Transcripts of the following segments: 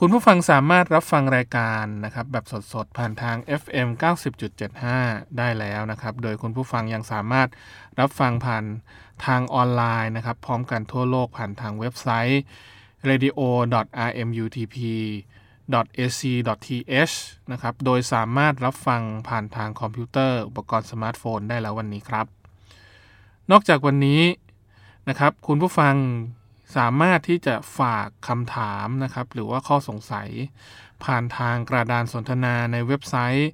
คุณผู้ฟังสามารถรับฟังรายการนะครับแบบสดๆ ผ่านทาง FM 90.75 ได้แล้วนะครับ โดยคุณผู้ฟังยังสามารถรับฟังผ่านทางออนไลน์นะครับ พร้อมกันทั่วโลกผ่านทางเว็บไซต์ radio.rmutp.ac.th นะครับ โดยสามารถรับฟังผ่านทางคอมพิวเตอร์ อุปกรณ์สมาร์ทโฟนได้แล้ววันนี้ครับ นอกจากวันนี้นะครับ คุณผู้ฟัง สามารถที่จะฝากคำถามนะครับ หรือว่าข้อสงสัย ผ่านทางกระดานสนทนาในเว็บไซต์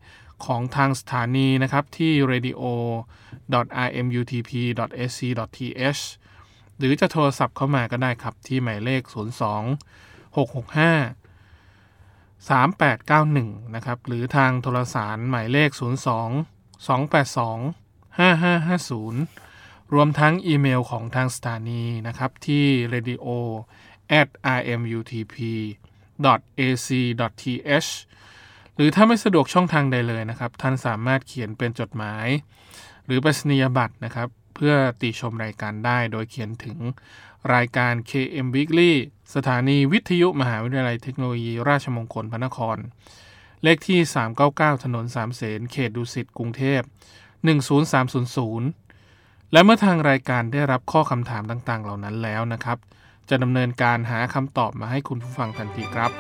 ของทางสถานีนะครับที่ radio.rmutp.ac.th หรือจะโทรศัพท์เข้ามาก็ได้ครับ ที่หมายเลข 02 665 3891 นะครับ หรือทางโทรสารหมายเลข 02 282 5550 รวมทั้งอีเมลของทางสถานีนะครับที่ radio at rmutp ac th หรือถ้าไม่สะดวกช่องทางใดเลยนะครับ ท่านสามารถเขียนเป็นจดหมาย หรือไปรษณียบัตรนะครับ เพื่อติชมรายการได้โดยเขียนถึงรายการ KM Weekly สถานีวิทยุมหาวิทยาลัยเทคโนโลยีราชมงคลพระนคร เลขที่ 399 ถนนสามเสนเขตดุสิตกรุงเทพ 10300 และเมื่อทางรายการได้รับข้อคำถามต่างๆ เหล่านั้นแล้วนะครับ จะดำเนินการหาคำตอบมาให้คุณผู้ฟังทันทีครับ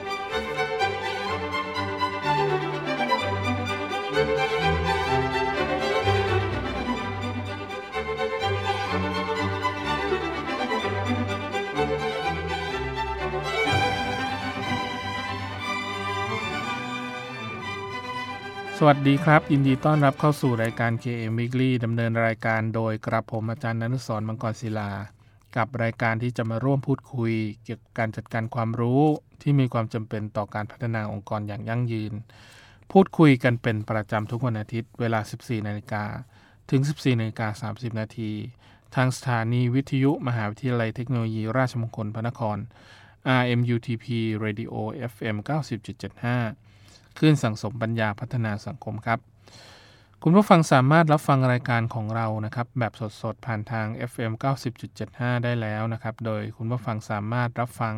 สวัสดีครับ ยินดีต้อนรับเข้าสู่รายการ KM Weekly ดำเนินรายการโดยกระผมอาจารย์นันทศรมังกรศิลา กับรายการที่จะมาร่วมพูดคุย เกี่ยวกับการจัดการความรู้ที่มีความจำเป็นต่อการพัฒนาองค์กรอย่างยั่งยืน พูดคุยกันเป็นประจำทุกวันอาทิตย์เวลา 14 นาฬิกาถึง 14นาฬิกา30 นาทีทางสถานีวิทยุมหาวิทยาลัยเทคโนโลยีราชมงคลพระนคร RMUTP Radio FM 90.75 คลื่นสังสมปัญญาพัฒนาสังคมครับ คุณผู้ฟังสามารถรับฟังรายการของเรานะครับ แบบสดๆ ผ่านทาง FM 90.75 ได้แล้วนะครับ โดยคุณผู้ฟังสามารถรับฟัง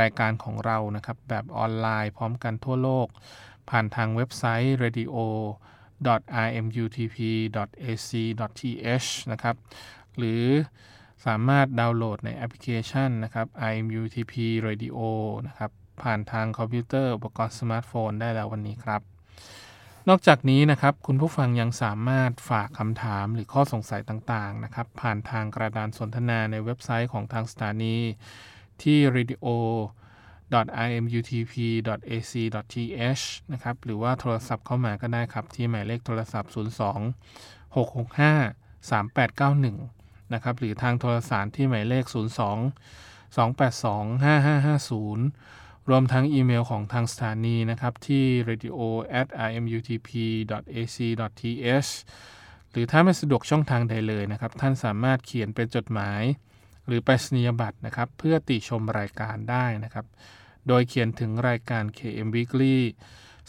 รายการของเรานะครับ แบบออนไลน์พร้อมกันทั่วโลก ผ่านทางเว็บไซต์ radio rmutp.ac.th นะครับ หรือสามารถดาวน์โหลดในแอปพลิเคชันนะครับ RMUTP Radio นะครับ ผ่านทางคอมพิวเตอร์อุปกรณ์สมาร์ทโฟนได้แล้ววันนี้ครับ นอกจากนี้นะครับคุณผู้ฟังยังสามารถฝากคำถามหรือข้อสงสัยต่างๆนะครับผ่านทางกระดานสนทนาในเว็บไซต์ของทางสถานีที่ radio.rmutp.ac.th นะครับ หรือว่าโทรศัพท์เข้ามาก็ได้ครับ ที่หมายเลขโทรศัพท์ 02 665 3891 นะครับ หรือทางโทรสารที่หมายเลข 02 282 5550 รวมทั้งอีเมลของทางสถานีนะครับ ที่ radio at imutp.ac.th หรือถ้าไม่สะดวกช่องทางใดเลยนะครับ ท่านสามารถเขียนเป็นจดหมาย หรือไปรษณียบัตรนะครับ เพื่อติชมรายการได้นะครับ โดยเขียนถึงรายการ KM Weekly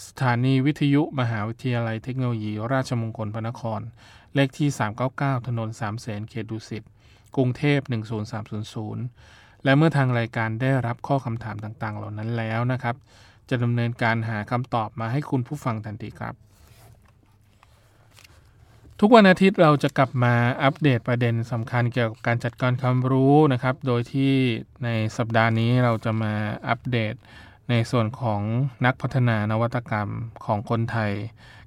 สถานีวิทยุมหาวิทยาลัยเทคโนโลยี ราชมงคลพระนคร เลขที่ 399 ถนนสามเสนเขตดุสิต กรุงเทพ 10300 และเมื่อทางรายการได้รับข้อคำถามต่างๆ เหล่านั้นแล้วนะครับ จะดำเนินการหาคำตอบมาให้คุณผู้ฟังทันทีครับ ทุกวันอาทิตย์เราจะกลับมาอัปเดตประเด็นสำคัญเกี่ยวกับการจัดการความรู้นะครับ โดยที่ในสัปดาห์นี้เราจะมาอัปเดตในส่วนของนักพัฒนานวัตกรรมของคนไทย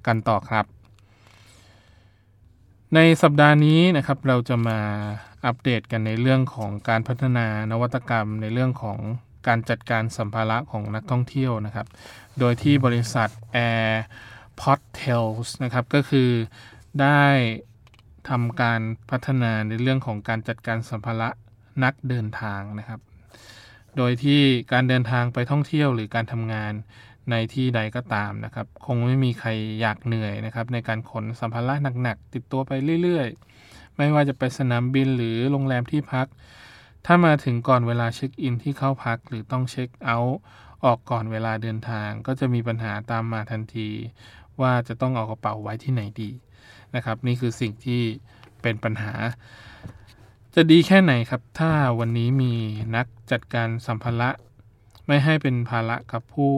กันต่อครับ ในสัปดาห์นี้นะครับเราจะมา อัปเดตกันในเรื่องของการพัฒนานวัตกรรม ในเรื่องของการจัดการสัมภาระของนักท่องเที่ยวนะครับ โดยที่บริษัท Air p o t t e l s นะครับก็คือได้ทำการพัฒนาในเรื่องของการจัดการสัมภาระนักเดินทางนะครับ โดยที่การเดินทางไปท่องเที่ยวหรือการทำงานในที่ใดก็ตามนะครับ คงไม่มีใครอยากเหนื่อยนะครับ ในการขนสัมภาระหนักๆติดตัวไปเรื่อยๆ ไม่ว่าจะไปสนามบินหรือโรงแรมที่พัก ถ้ามาถึงก่อนเวลาเช็คอินที่เข้าพักหรือต้องเช็คเอาท์ออกก่อนเวลาเดินทาง ก็จะมีปัญหาตามมาทันที ว่าจะต้องเอากระเป๋าไว้ที่ไหนดีนะครับ นี่คือสิ่งที่เป็นปัญหา จะดีแค่ไหนครับ ถ้าวันนี้มีนักจัดการสัมภาระไม่ให้เป็นภาระกับผู้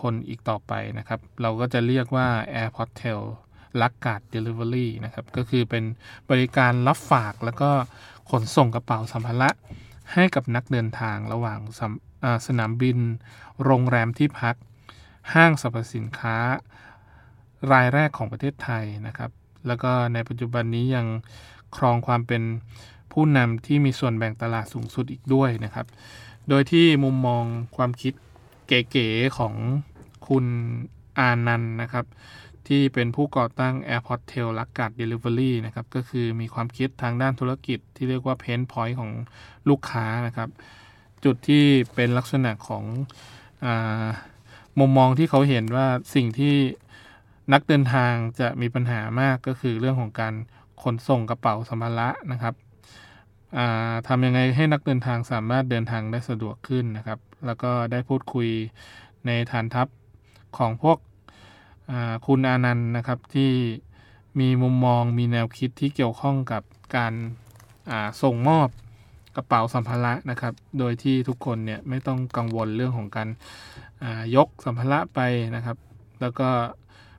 คนอีกต่อไปนะครับ เราก็จะเรียกว่า Airport t e l ลักกาด Delivery นะครับ ก็คือเป็นบริการรับฝากแล้วก็ขนส่งกระเป๋าสัมภาระให้กับนักเดินทางระหว่างสสนามบิน โรงแรมที่พัก ห้างสรรพสินค้า รายแรกของประเทศไทยนะครับ แล้วก็ในปัจจุบันนี้ยังครองความเป็นผู้นำที่มีส่วนแบ่งตลาดสูงสุดอีกด้วยนะครับ โดยที่มุมมองความคิดเก๋ๆของคุณอานันนะครับ ที่เป็นผู้ก่อตั้ง Airport t e l ลักกาด Delivery นะครับ ก็คือมีความคิดทางด้านธุรกิจที่เรียกว่า Pain Point ของลูกค้านะครับ จุดที่เป็นลักษณะของอมุมมองที่เขาเห็นว่าสิ่งที่นักเดินทางจะมีปัญหามากก็คือเรื่องของการขนส่งกระเป๋าสัมภาระนะครับทำยังไงให้นักเดินทางสามารถเดินทางได้สะดวกขึ้นนะครับ แล้วก็ได้พูดคุยในฐานทัพของพวก คุณอานันต์นะครับที่มีมุมมองมีแนวคิดที่เกี่ยวข้องกับการส่งมอบกระเป๋าสัมภาระนะครับ โดยที่ทุกคนเนี่ยไม่ต้องกังวลเรื่องของการยกสัมภาระไปนะครับ แล้วก็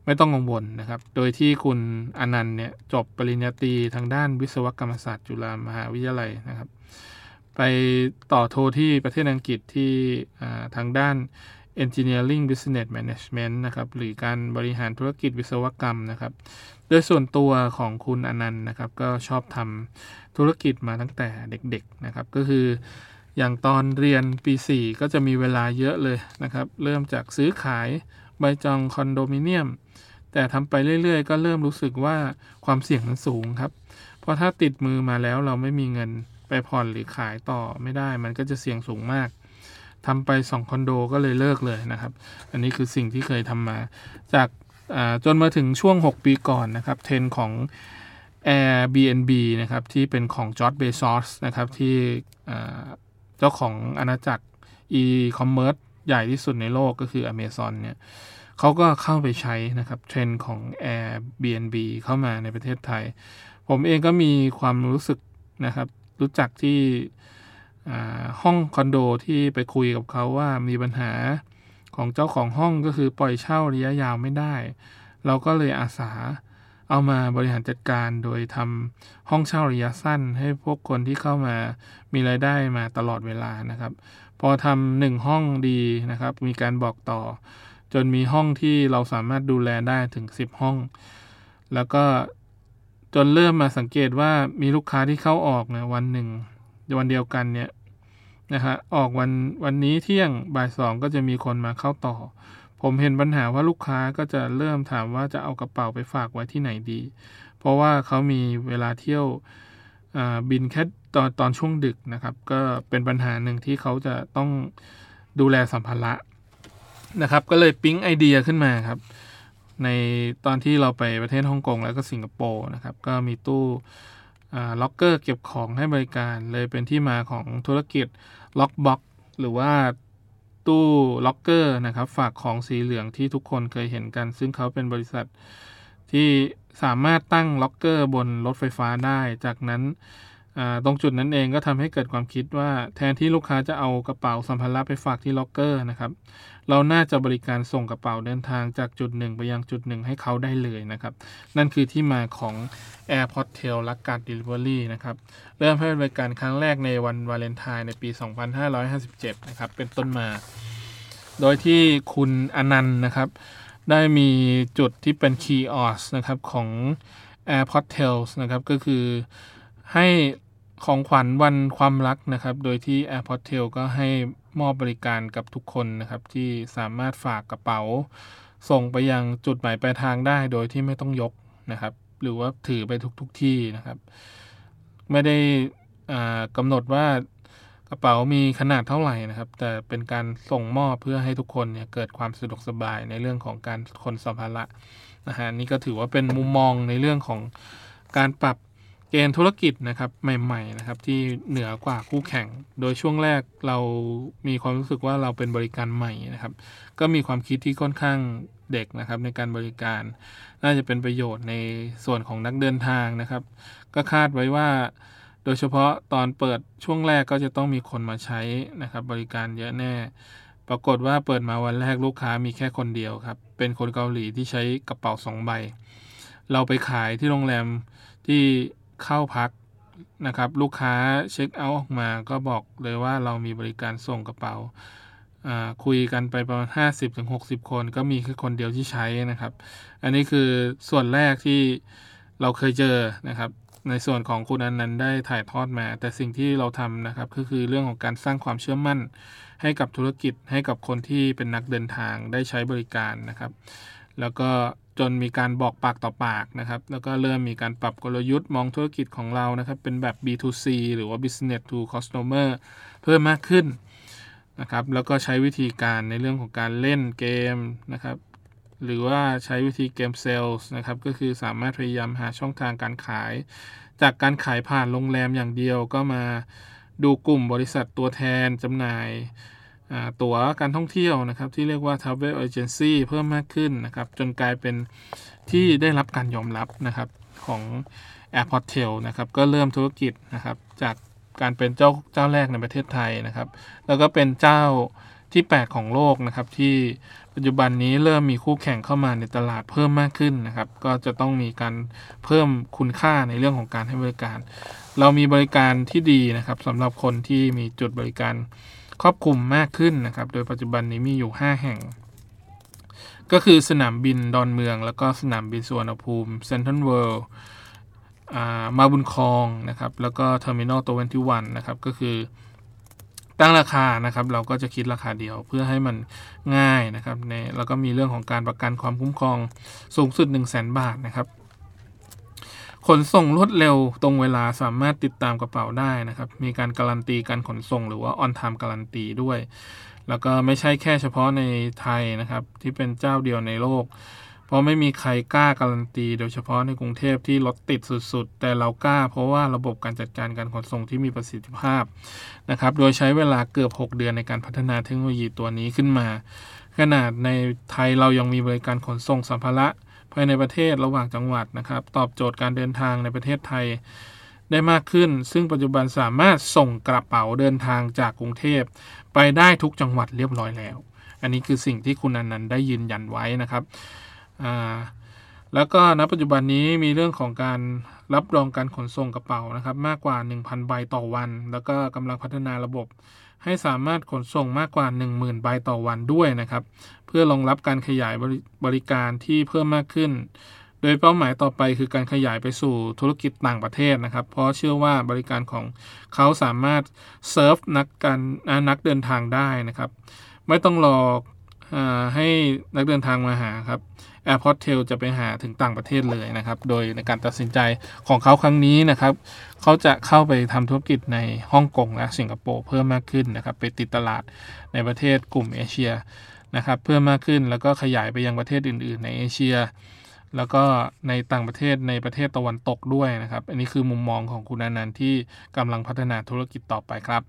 ไม่ต้องกังวลนะครับ โดยที่คุณอนันต์เนี่ยจบปริญญาตรีทางด้านวิศวกรรมศาสตร์จุฬามหาวิทยาลัยนะครับ ไปต่อโทที่ประเทศอังกฤษที่ทางด้าน Engineering Business Management นะครับหรือการบริหารธุรกิจวิศวกรรมนะครับ โดยส่วนตัวของคุณอนันต์นะครับ ก็ชอบทำธุรกิจมาตั้งแต่เด็กๆนะครับ ก็คืออย่างตอนเรียนปี 4 ก็จะมีเวลาเยอะเลยนะครับ เริ่มจากซื้อขายใบจองคอนโดมิเนียม แต่ทำไปเรื่อยๆ ก็เริ่มรู้สึกว่าความเสี่ยงมันสูงครับ เพราะถ้าติดมือมาแล้วเราไม่มีเงินไปผ่อนหรือขายต่อไม่ได้ มันก็จะเสี่ยงสูงมาก ทำไป 2 คอนโดก็เลยเลิกเลยนะครับ อันนี้คือสิ่งที่เคยทำมา จากจนมาถึงช่วง 6 ปีก่อนนะครับ เทรนของ Airbnb นะครับ ที่เป็นของเจฟฟ์ เบซอสนะครับ ที่เจ้าของอาณาจักร e-commerce ใหญ่ที่สุดในโลกก็คือ Amazon เนี่ยเขาก็เข้าไปใช้นะครับ เทรนของ Airbnb เข้ามาในประเทศไทย ผมเองก็มีความรู้สึกนะครับ รู้จักที่ ห้องคอนโดที่ไปคุยกับเขาว่ามีปัญหาของเจ้าของห้องก็คือปล่อยเช่าระยะยาวไม่ได้ เราก็เลยอาสาเอามาบริหารจัดการโดยทำห้องเช่าระยะสั้น ให้พวกคนที่เข้ามามีรายได้มาตลอดเวลานะครับ พอทำหนึ่งห้องดีนะครับ มีการบอกต่อ จนมีห้องที่เราสามารถดูแลได้ถึง 10 ห้อง แล้วก็จนเริ่มมาสังเกตว่ามีลูกค้าที่เข้าออกเนี่ยวันหนึ่งวันเดียวกันเนี่ย นะฮะออกวันวันนี้เที่ยงบ่ายสองก็จะมีคนมาเข้าต่อ ผมเห็นปัญหาว่าลูกค้าก็จะเริ่มถามว่าจะเอากระเป๋าไปฝากไว้ที่ไหนดี เพราะว่าเขามีเวลาเที่ยวบินแค่ตอนตอนช่วงดึกนะครับ ก็เป็นปัญหาหนึ่งที่เขาจะต้องดูแลสัมภาระนะครับ ก็เลยปิ๊งไอเดียขึ้นมาครับ ในตอนที่เราไปประเทศฮ่องกงแล้วก็สิงคโปร์นะครับ ก็มีตู้ ล็อกเกอร์เก็บของให้บริการเลยเป็นที่มาของธุรกิจ Lock Box หรือว่าตู้ล็อกเกอร์นะครับ ฝากของสีเหลืองที่ทุกคนเคยเห็นกัน ซึ่งเขาเป็นบริษัทที่สามารถตั้งล็อกเกอร์บนรถไฟฟ้าได้ จากนั้น ตรงจุดนั้นเองก็ทำให้เกิดความคิดว่าแทนที่ลูกค้าจะเอากระเป๋าสัมภาระไปฝากที่ล็อกเกอร์นะครับ เราน่าจะบริการส่งกระเป๋าเดินทางจากจุดหนึ่งไปยังจุดหนึ่งให้เขาได้เลยนะครับ นั่นคือที่มาของ Airport t a l ลักการ Delivery นะครับ เริ่มให้บริการครั้งแรกในวันวาเลนไทน์ในปี 2557 นะครับ เป็นต้นมา โดยที่คุณอนันต์นะครับ ได้มีจุดที่เป็นคีย์ออสนะครับของ AirPod Tales นะครับก็คือให้ ของขวัญวันความรักนะครับ โดยที่ AirPod Tales ก็ให้มอบบริการกับทุกคนนะครับ ที่สามารถฝากกระเป๋า ส่งไปยังจุดหมายปลายทางได้โดยที่ไม่ต้องยกนะครับ หรือว่าถือไปทุกทุกที่นะครับ ไม่ได้กำหนดว่ากระเป๋ามีขนาดเท่าไหร่นะครับ แต่เป็นการส่งมอบเพื่อให้ทุกคนเนี่ยเกิดความสะดวกสบายในเรื่องของการขนสัมภาระนะฮะนี่ก็ถือว่าเป็นมุมมองในเรื่องของการปรับ เกณฑ์ธุรกิจนะครับใหม่ๆนะครับที่เหนือกว่าคู่แข่ง โดยช่วงแรกเรามีความรู้สึกว่าเราเป็นบริการใหม่นะครับ ก็มีความคิดที่ค่อนข้างเด็กนะครับในการบริการ น่าจะเป็นประโยชน์ในส่วนของนักเดินทางนะครับ ก็คาดไว้ว่า โดยเฉพาะตอนเปิดช่วงแรกก็จะต้องมีคนมาใช้นะครับ บริการเยอะแน่ ปรากฏว่าเปิดมาวันแรกลูกค้ามีแค่คนเดียวครับ เป็นคนเกาหลีที่ใช้กระเป๋าสองใบ เราไปขายที่โรงแรมที่ เข้าพักนะครับ ลูกค้าเช็คเอาท์ออกมาก็บอกเลยว่าเรามีบริการส่งกระเป๋าคุยกันไปประมาณ 50-60 คน ก็มีแค่คนเดียวที่ใช้นะครับ อันนี้คือส่วนแรกที่เราเคยเจอนะครับ ในส่วนของคุณอนันได้ถ่ายทอดมา แต่สิ่งที่เราทำนะครับ ก็คือเรื่องของการสร้างความเชื่อมั่น ให้กับธุรกิจให้กับคนที่เป็นนักเดินทางได้ใช้บริการนะครับ แล้วก็ จนมีการบอกปากต่อปากนะครับ แล้วก็เริ่มมีการปรับกลยุทธ์มองธุรกิจของเรานะครับ เป็นแบบ B2C หรือว่า Business to Customer เพิ่มมากขึ้นนะครับ แล้วก็ใช้วิธีการในเรื่องของการเล่นเกมนะครับ หรือว่าใช้วิธีเกมเซลส์นะครับ ก็คือสามารถพยายามหาช่องทางการขาย จากการขายผ่านโรงแรมอย่างเดียวก็มาดูกลุ่มบริษัทตัวแทนจำหน่าย ตั๋วการท่องเที่ยวนะครับที่เรียกว่า Travel Agency เพิ่มมากขึ้นนะครับจนกลายเป็นที่ได้รับการยอมรับนะครับของ Airport t a l นะครับก็เริ่มธุรกิจนะครับจากการเป็นเจ้าเจ้าแรกในประเทศไทยนะครับ แล้วก็เป็นเจ้าที่ 8 ของโลกนะครับที่ปัจจุบันนี้เริ่มมีคู่แข่งเข้ามาในตลาดเพิ่มมากขึ้นนะครับ ก็จะต้องมีการเพิ่มคุณค่าในเรื่องของการให้บริการ เรามีบริการที่ดีนะครับสำหรับคนที่มีจุดบริการ ครอบคลุมมากขึ้นนะครับ โดยปัจจุบันนี้มีอยู่ 5 แห่ง ก็คือสนามบินดอนเมือง แล้วก็สนามบินสุวรรณภูมิเซ็นทรัลเวิลด์มาบุญคองนะครับ แล้วก็ Terminal Twenty One นะครับ ก็คือตั้งราคานะครับ เราก็จะคิดราคาเดียวเพื่อให้มันง่ายนะครับในแล้วก็มีเรื่องของการประกันความคุ้มครองสูงสุด 1 0 0 0 0 บาทนะครับ ขนส่งรวดเร็วตรงเวลาสามารถติดตามกระเป๋าได้นะครับ มีการการันตีการขนส่งหรือว่าออนไทม์การันตีด้วย แล้วก็ไม่ใช่แค่เฉพาะในไทยนะครับ ที่เป็นเจ้าเดียวในโลก เพราะไม่มีใครกล้าการันตี โดยเฉพาะในกรุงเทพที่รถติดสุด ๆ แต่เรากล้า เพราะว่าระบบการจัดการการขนส่งที่มีประสิทธิภาพนะครับ โดยใช้เวลาเกือบ 6 เดือนในการพัฒนาเทคโนโลยีตัวนี้ขึ้นมา ขนาดในไทยเรายังมีบริการขนส่งสัมภาระ ภายในประเทศระหว่างจังหวัดนะครับ ตอบโจทย์การเดินทางในประเทศไทยได้มากขึ้น ซึ่งปัจจุบันสามารถส่งกระเป๋าเดินทางจากกรุงเทพ ไปได้ทุกจังหวัดเรียบร้อยแล้ว อันนี้คือสิ่งที่คุณอนันต์ได้ยืนยันไว้นะครับแล้วก็ณปัจจุบันนี้มีเรื่องของการรับรองการขนส่งกระเป๋านะครับ มากกว่า 1,000 ใบต่อวัน แล้วก็กำลังพัฒนาระบบ ให้สามารถขนส่งมากกว่า 10,000 ใบต่อวันด้วยนะครับ เพื่อรองรับการขยายบริการที่เพิ่มมากขึ้น โดยเป้าหมายต่อไปคือการขยายไปสู่ธุรกิจต่างประเทศนะครับ เพราะเชื่อว่าบริการของเขาสามารถเซิร์ฟนักการนักเดินทางได้นะครับ ไม่ต้องรออให้นักเดินทางมาหาครับ Airport t a l จะไปหาถึงต่างประเทศเลยนะครับ โดยในการตัดสินใจของเขาครั้งนี้นะครับ เขาจะเข้าไปทำธุรกิจในฮ่องกงและสิงคโปร์เพิ่มมากขึ้นนะครับ ไปติดตลาดในประเทศกลุ่มเอเชียนะครับ เพิ่มมากขึ้นแล้วก็ขยายไปยังประเทศอื่น ๆ ในเอเชีย แล้วก็ในต่างประเทศในประเทศตะวันตกด้วยนะครับ อันนี้คือมุมมองของคุณอนันต์ที่กำลังพัฒนาธุรกิจต่อไปครับ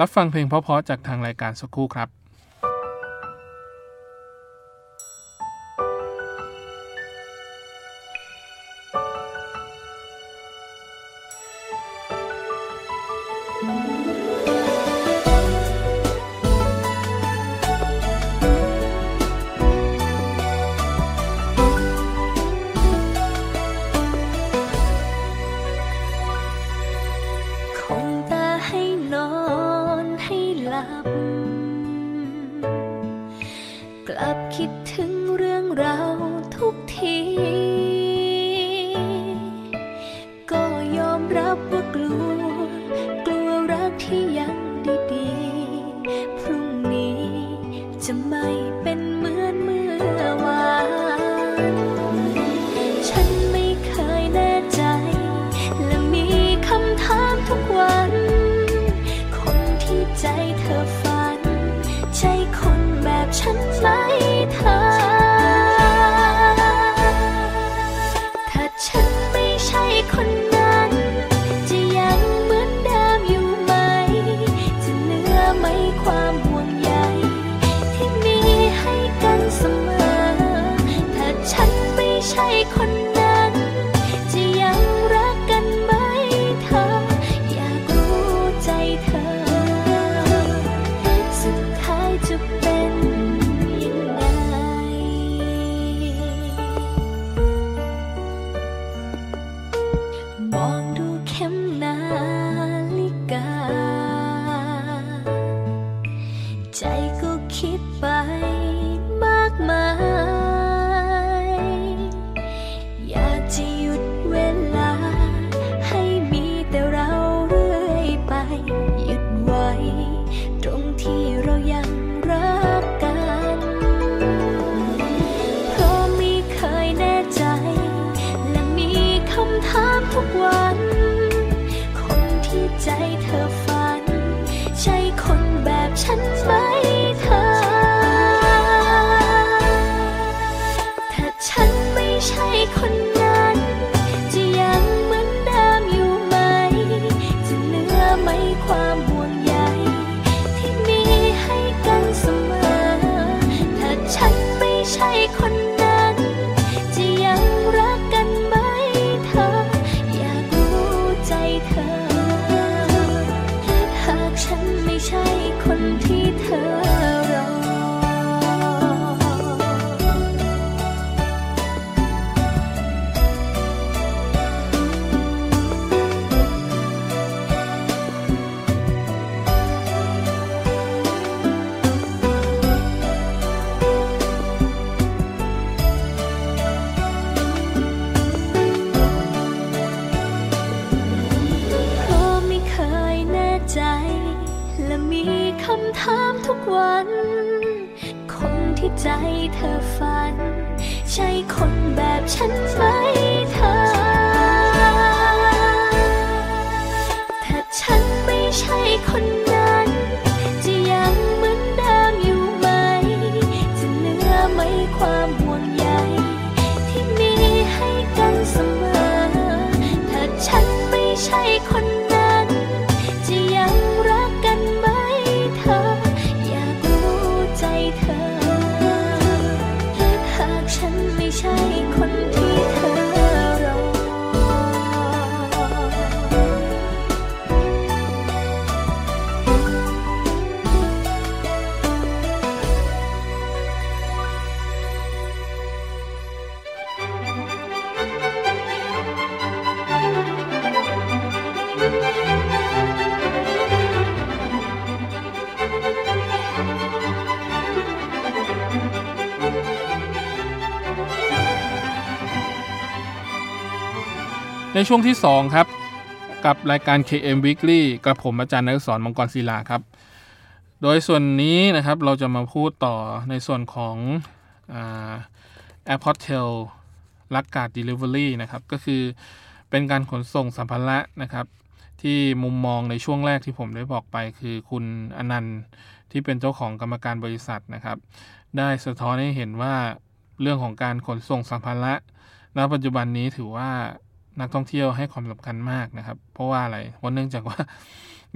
รับฟังเพลงเพราะๆจากทางรายการสักครู่ครับ ธอฝันใจคนแบบฉันไหม ช่วงที่ 2 ครับ กับรายการ KM Weekly กับผมอาจารย์นักสอนมังกรศิลาครับ โดยส่วนนี้นะครับเราจะมาพูดต่อในส่วนของอ Airport Tel ลักกาด Delivery นะครับ ก็คือเป็นการขนส่งสัมภาระนะครับที่มุมมองในช่วงแรกที่ผมได้บอกไป คือคุณอนันต์ที่เป็นเจ้าของกรรมการบริษัทนะครับ ได้สะท้อนให้เห็นว่าเรื่องของการขนส่งสัมภาระณปัจจุบันนี้ถือว่า นักท่องเที่ยวให้ความสำคัญมากนะครับ เพราะว่าอะไรเพราะเนื่องจากว่า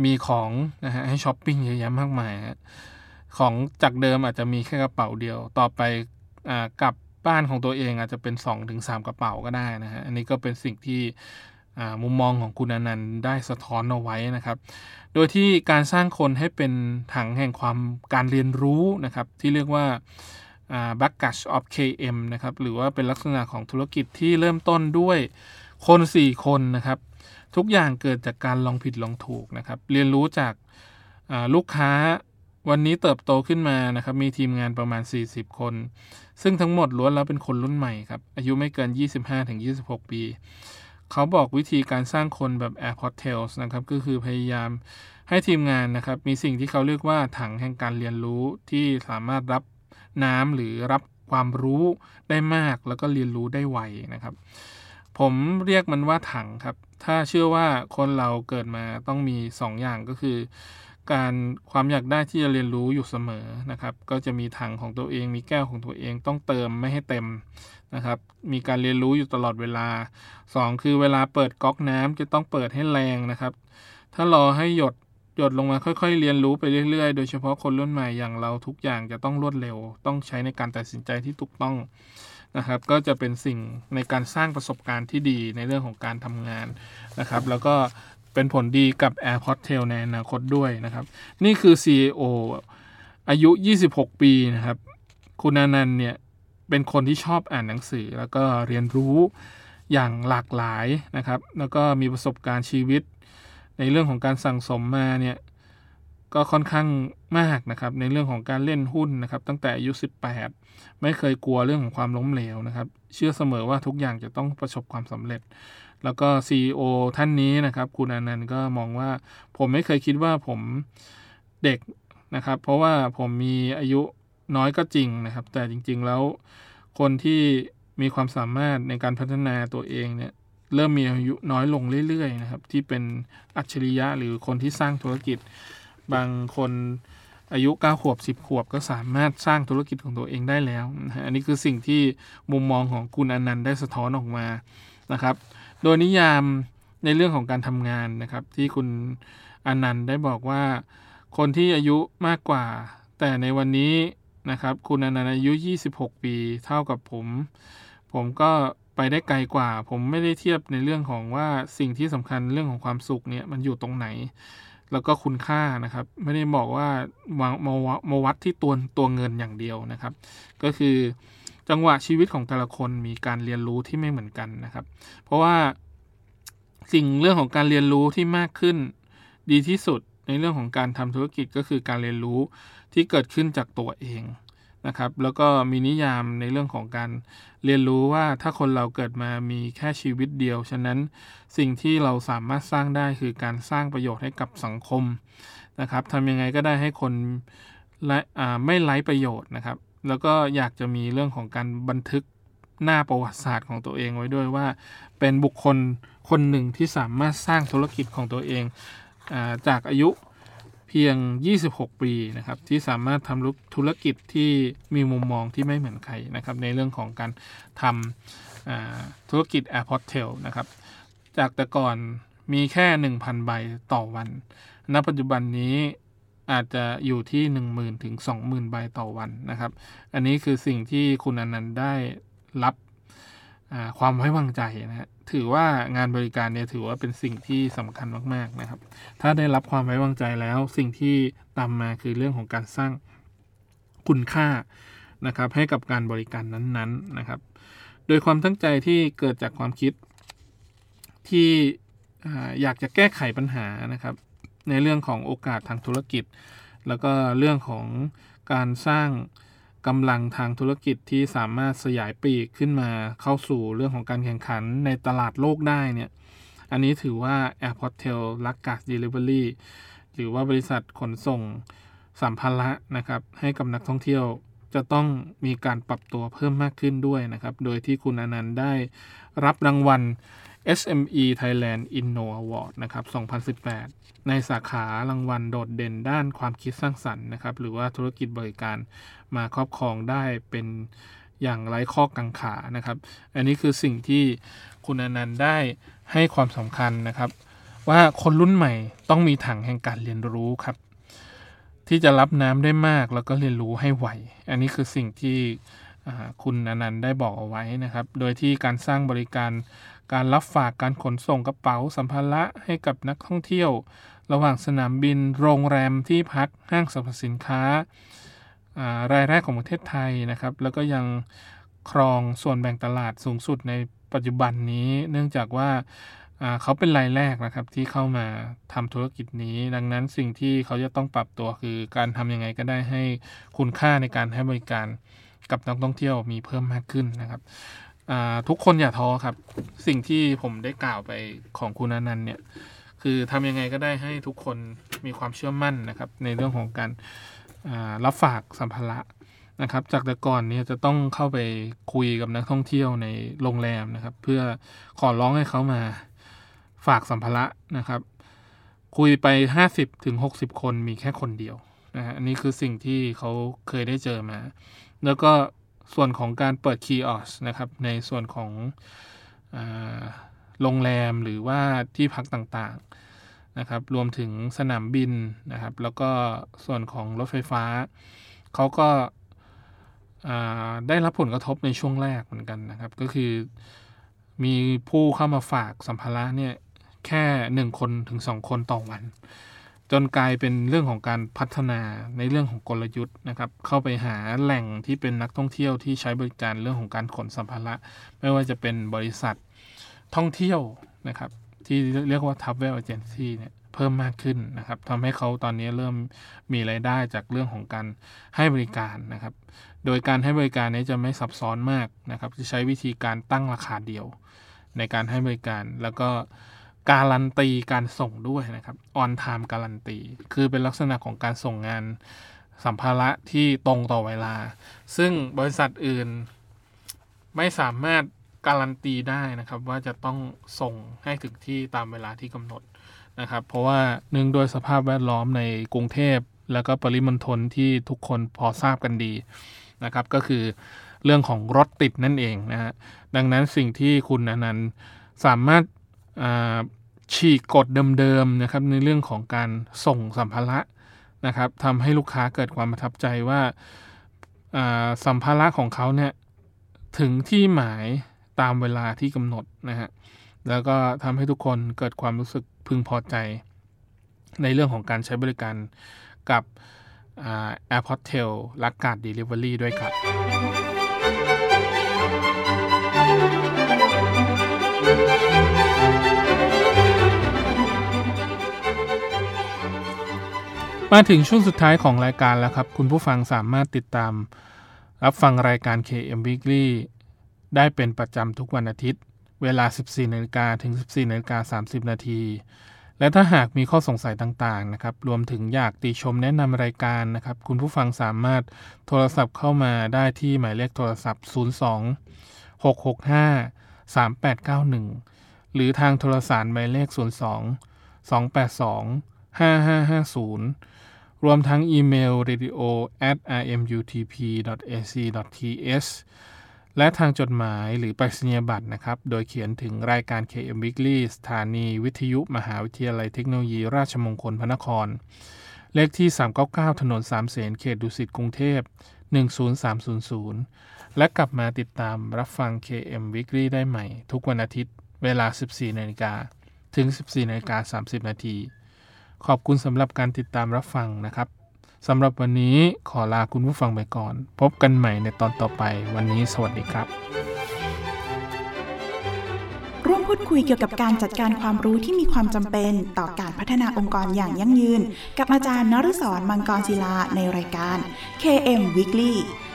มีของนะฮะให้ช้อปปิ้งเยอะแยะมากมายฮะของจากเดิมอาจจะมีแค่กระเป๋าเดียว ต่อไปอ่ากลับบ้านของตัวเองอาจจะเป็น2อถึงสกระเป๋าก็ได้นะฮะอันนี้ก็เป็นสิ่งที่อ่ามุมมองของคุณอนันต์ได้สะท้อนเอาไว้นะครับ โดยที่การสร้างคนให้เป็นถังแห่งความการเรียนรู้นะครับ ที่เรียกว่า baggage of KM นะครับ หรือว่าเป็นลักษณะของธุรกิจที่เริ่มต้นด้วย คน4คนนะครับ ทุกอย่างเกิดจากการลองผิดลองถูกนะครับ เรียนรู้จากลูกค้าวันนี้เติบโตขึ้นมานะครับ มีทีมงานประมาณ 40 คน ซึ่งทั้งหมดล้วนแล้วเป็นคนรุ่นใหม่ครับ อายุไม่เกิน 25-26 ปี เขาบอกวิธีการสร้างคนแบบ Airport Tales นะครับ ก็คือพยายามให้ทีมงานนะครับ มีสิ่งที่เขาเรียกว่าถังแห่งการเรียนรู้ที่สามารถรับน้ำหรือรับความรู้ได้มากแล้วก็เรียนรู้ได้ไวนะครับ ผมเรียกมันว่าถังครับ ถ้าเชื่อว่าคนเราเกิดมาต้องมี2ออย่างก็คือ การความอยากได้ที่จะเรียนรู้อยู่เสมอนะครับ ก็จะมีถังของตัวเอง มีแก้วของตัวเองต้องเติมไม่ให้เต็มนะครับ มีการเรียนรู้อยู่ตลอดเวลา 2 คือเวลาเปิดก๊อกน้ำจะต้องเปิดให้แรงนะครับ ถ้ารอให้หยดหยดลงมาค่อยๆ เรียนรู้ไปเรื่อยๆ โดยเฉพาะคนรุ่นใหม่อย่างเราทุกอย่างจะต้องรวดเร็ว ต้องใช้ในการตัดสินใจที่ถูกต้อง นะครับ ก็จะเป็นสิ่งในการสร้างประสบการณ์ที่ดีในเรื่องของการทำงานนะครับ แล้วก็เป็นผลดีกับ Airport Tail ในอนาคตด้วยนะครับ นี่คือ CEO อายุ 26 ปีนะครับ คุณอนันต์เนี่ยเป็นคนที่ชอบอ่านหนังสือ แล้วก็เรียนรู้อย่างหลากหลายนะครับ แล้วก็มีประสบการณ์ชีวิต ในเรื่องของการสั่งสมมาเนี่ย ก็ค่อนข้างมากนะครับในเรื่องของการเล่นหุ้นนะครับ ตั้งแต่อายุ 18 ไม่เคยกลัวเรื่องของความล้มเหลวนะครับ เชื่อเสมอว่าทุกอย่างจะต้องประสบความสำเร็จ แล้วก็ CEO ท่านนี้นะครับ คุณอนันต์ก็มองว่า ผมไม่เคยคิดว่าผมเด็กนะครับ เพราะว่าผมมีอายุน้อยก็จริงนะครับ แต่จริง ๆแล้วคนที่มีความสามารถในการพัฒนาตัวเองเนี่ยเริ่มมีอายุน้อยลงเรื่อยๆนะครับที่เป็นอัจฉริยะหรือคนที่สร้างธุรกิจ บางคนอายุ9ขวบ 10 ขวบก็สามารถสร้างธุรกิจของตัวเองได้แล้วนะฮะอันนี้คือสิ่งที่มุมมองของคุณอนันต์ได้สะท้อนออกมานะครับ โดยนิยามในเรื่องของการทำงานนะครับ ที่คุณอนันต์ได้บอกว่า คนที่อายุมากกว่า แต่ในวันนี้นะครับ คุณอนันต์อายุ 26 ปีเท่ากับผม ผมก็ไปได้ไกลกว่า ผมไม่ได้เทียบในเรื่องของว่าสิ่งที่สำคัญเรื่องของความสุขเนี่ยมันอยู่ตรงไหน แล้วก็คุณค่านะครับ ไม่ได้บอกว่ามามามาวัดที่ตัวตัวเงินอย่างเดียวนะครับ ก็คือจังหวะชีวิตของแต่ละคนมีการเรียนรู้ที่ไม่เหมือนกันนะครับ เพราะว่าสิ่งเรื่องของการเรียนรู้ที่มากขึ้นดีที่สุดในเรื่องของการทำธุรกิจก็คือการเรียนรู้ที่เกิดขึ้นจากตัวเอง นะครับแล้วก็มีนิยามในเรื่องของการเรียนรู้ว่าถ้าคนเราเกิดมามีแค่ชีวิตเดียว ฉะนั้นสิ่งที่เราสามารถสร้างได้คือการสร้างประโยชน์ให้กับสังคมนะครับทำยังไงก็ได้ให้คนและไม่ไร้ประโยชน์นะครับ แล้วก็อยากจะมีเรื่องของการบันทึกหน้าประวัติศาสตร์ของตัวเองไว้ด้วยว่า เป็นบุคคลคนหนึ่งที่สามารถสร้างธุรกิจของตัวเองอจากอายุ เพียง 26 ปีนะครับที่สามารถทำธุรกิจที่มีมุมมองที่ไม่เหมือนใครนะครับในเรื่องของการทำธุรกิจ Airport Tail นะครับจากแต่ก่อนมีแค่ 1,000 ใบต่อวัน ณ ปัจจุบันนี้อาจจะอยู่ที่ 10,000 ถึง 20,000 ใบต่อวันนะครับ อันนี้คือสิ่งที่คุณอนันต์ได้รับความไว้วางใจนะฮะ ถือว่างานบริการเนี่ยถือว่าเป็นสิ่งที่สำคัญมากๆนะครับ ถ้าได้รับความไว้วางใจแล้วสิ่งที่ตามมาคือเรื่องของการสร้างคุณค่านะครับให้กับการบริการนั้นๆนนนะครับ โดยความตั้งใจที่เกิดจากความคิดที่อยากจะแก้ไขปัญหานะครับ ในเรื่องของโอกาสทางธุรกิจ แล้วก็เรื่องของการสร้าง กำลังทางธุรกิจที่สามารถสยายปีกขึ้นมาเข้าสู่เรื่องของการแข่งขันในตลาดโลกได้เนี่ย อันนี้ถือว่า Airport Tail l u g a s Delivery หรือว่าบริษัทขนส่งสัมภาระนะครับ ให้กับนักท่องเที่ยวจะต้องมีการปรับตัวเพิ่มมากขึ้นด้วยนะครับ โดยที่คุณอนันต์ได้รับรางวัล SME Thailand Inno Award นะครับ 2018 ในสาขารางวัลโดดเด่นด้านความคิดสร้างสรรค์นะครับ หรือว่าธุรกิจบริการมาครอบครองได้เป็นอย่างไร้ข้อกังขานะครับ อันนี้คือสิ่งที่คุณอนันต์ได้ให้ความสำคัญนะครับ ว่าคนรุ่นใหม่ต้องมีถังแห่งการเรียนรู้ครับ ที่จะรับน้ำได้มากแล้วก็เรียนรู้ให้ไวอันนี้คือสิ่งที่คุณอนันต์ได้บอกเอาไว้นะครับ โดยที่การสร้างบริการ การรับฝากการขนส่งกระเป๋าสัมภาระให้กับนักท่องเที่ยว ระหว่างสนามบิน โรงแรมที่พักห้างสรรพสินค้ารายแรกของประเทศไทยนะครับ แล้วก็ยังครองส่วนแบ่งตลาดสูงสุดในปัจจุบันนี้ เนื่องจากว่าเขาเป็นรายแรกนะครับที่เข้ามาทำธุรกิจนี้ ดังนั้นสิ่งที่เขาจะต้องปรับตัวคือการทำยังไงก็ได้ให้คุณค่าในการให้บริการกับนักท่องเที่ยวมีเพิ่มมากขึ้นนะครับ ทุกคนอย่าท้อครับ สิ่งที่ผมได้กล่าวไปของคุณอนันต์เนี่ย คือทำยังไงก็ได้ให้ทุกคนมีความเชื่อมั่นนะครับ ในเรื่องของการรับฝากสัมภาระนะครับ จากแต่ก่อนเนี่ยจะต้องเข้าไปคุยกับนักท่องเที่ยวในโรงแรมนะครับ เพื่อขอร้องให้เขามาฝากสัมภาระนะครับ คุยไป 50ถึง60คนมีแค่คนเดียวนะฮะอันนี้คือสิ่งที่เขาเคยได้เจอมา แล้วก็ ส่วนของการเปิดคีย์ออสนะครับในส่วนของโรงแรมหรือว่าที่พักต่างๆนะครับรวมถึงสนามบินนะครับ แล้วก็ส่วนของรถไฟฟ้า เขาก็ได้รับผลกระทบในช่วงแรกเหมือนกันนะครับ ก็คือมีผู้เข้ามาฝากสัมภาระเนี่ยแค่หนึ่งคนถึงสองคนต่อวัน จนกลายเป็นเรื่องของการพัฒนาในเรื่องของกลยุทธ์นะครับ เข้าไปหาแหล่งที่เป็นนักท่องเที่ยวที่ใช้บริการเรื่องของการขนสัมภาระ ไม่ว่าจะเป็นบริษัทท่องเที่ยวนะครับที่เรียกว่า Travel Agency เนี่ยเพิ่มมากขึ้นนะครับทำให้เขาตอนนี้เริ่มมีไรายได้จากเรื่องของการให้บริการนะครับ โดยการให้บริการนี้จะไม่ซับซ้อนมากนะครับจะใช้วิธีการตั้งราคาเดียวในการให้บริการแล้วก็ การันตีการส่งด้วยนะครับออนไทม์การันตี คือเป็นลักษณะของการส่งงานสัมภาระที่ตรงต่อเวลา ซึ่งบริษัทอื่นไม่สามารถการันตีได้นะครับ ว่าจะต้องส่งให้ถึงที่ตามเวลาที่กำหนดนะครับ เพราะว่าหนึ่งโดยสภาพแวดล้อมในกรุงเทพ แล้วก็ปริมณฑลที่ทุกคนพอทราบกันดีนะครับ ก็คือเรื่องของรถติดนั่นเองนะฮะดังนั้นสิ่งที่คุณอนันต์สามารถ ฉีกกฎเดิมๆนะครับในเรื่องของการส่งสัมภาระนะครับทำให้ลูกค้าเกิดความประทับใจว่าสัมภาระของเขาเนี่ยถึงที่หมายตามเวลาที่กำหนดนะฮะแล้วก็ทำให้ทุกคนเกิดความรู้สึกพึงพอใจ ในเรื่องของการใช้บริการกับ Airport Tail ลักการ Delivery ด้วยครับ มาถึงช่วงสุดท้ายของรายการแล้วครับ คุณผู้ฟังสามารถติดตาม รับฟังรายการ KM Weekly ได้เป็นประจำทุกวันอาทิตย์ เวลา 14นาฬิกาถึง 14นาฬิกา30 นาทีและถ้าหากมีข้อสงสัยต่างๆนะครับ รวมถึงอยากติชมแนะนำรายการนะครับ คุณผู้ฟังสามารถโทรศัพท์เข้ามาได้ที่หมายเลขโทรศัพท์ 02 665 3891 หรือทางโทรสารหมายเลข 02 282 5550 รวมทั้งอีเมล radio at rmutp ac th และทางจดหมายหรือไปรษณียบัตรนะครับ โดยเขียนถึงรายการ KM Weekly สถานีวิทยุมหาวิทยาลัยเทคโนโลยีราชมงคลพระนคร เลขที่ 399 ถนนสามเสนเขตดุสิตกรุงเทพ10300 และกลับมาติดตามรับฟัง KM Weekly ได้ใหม่ ทุกวันอาทิตย์ เวลา 14นาฬิกาถึง 14นาฬิกา30นาที ขอบคุณสำหรับการติดตามรับฟังนะครับสำหรับวันนี้ขอลาคุณผู้ฟังไปก่อน พบกันใหม่ในตอนต่อไป วันนี้สวัสดีครับ ร่วมพูดคุยเกี่ยวกับการจัดการความรู้ที่มีความจำเป็น ต่อการพัฒนาองค์กรอย่างยั่งยืน กับอาจารย์นฤศรมังกรศิลาในรายการ KM Weekly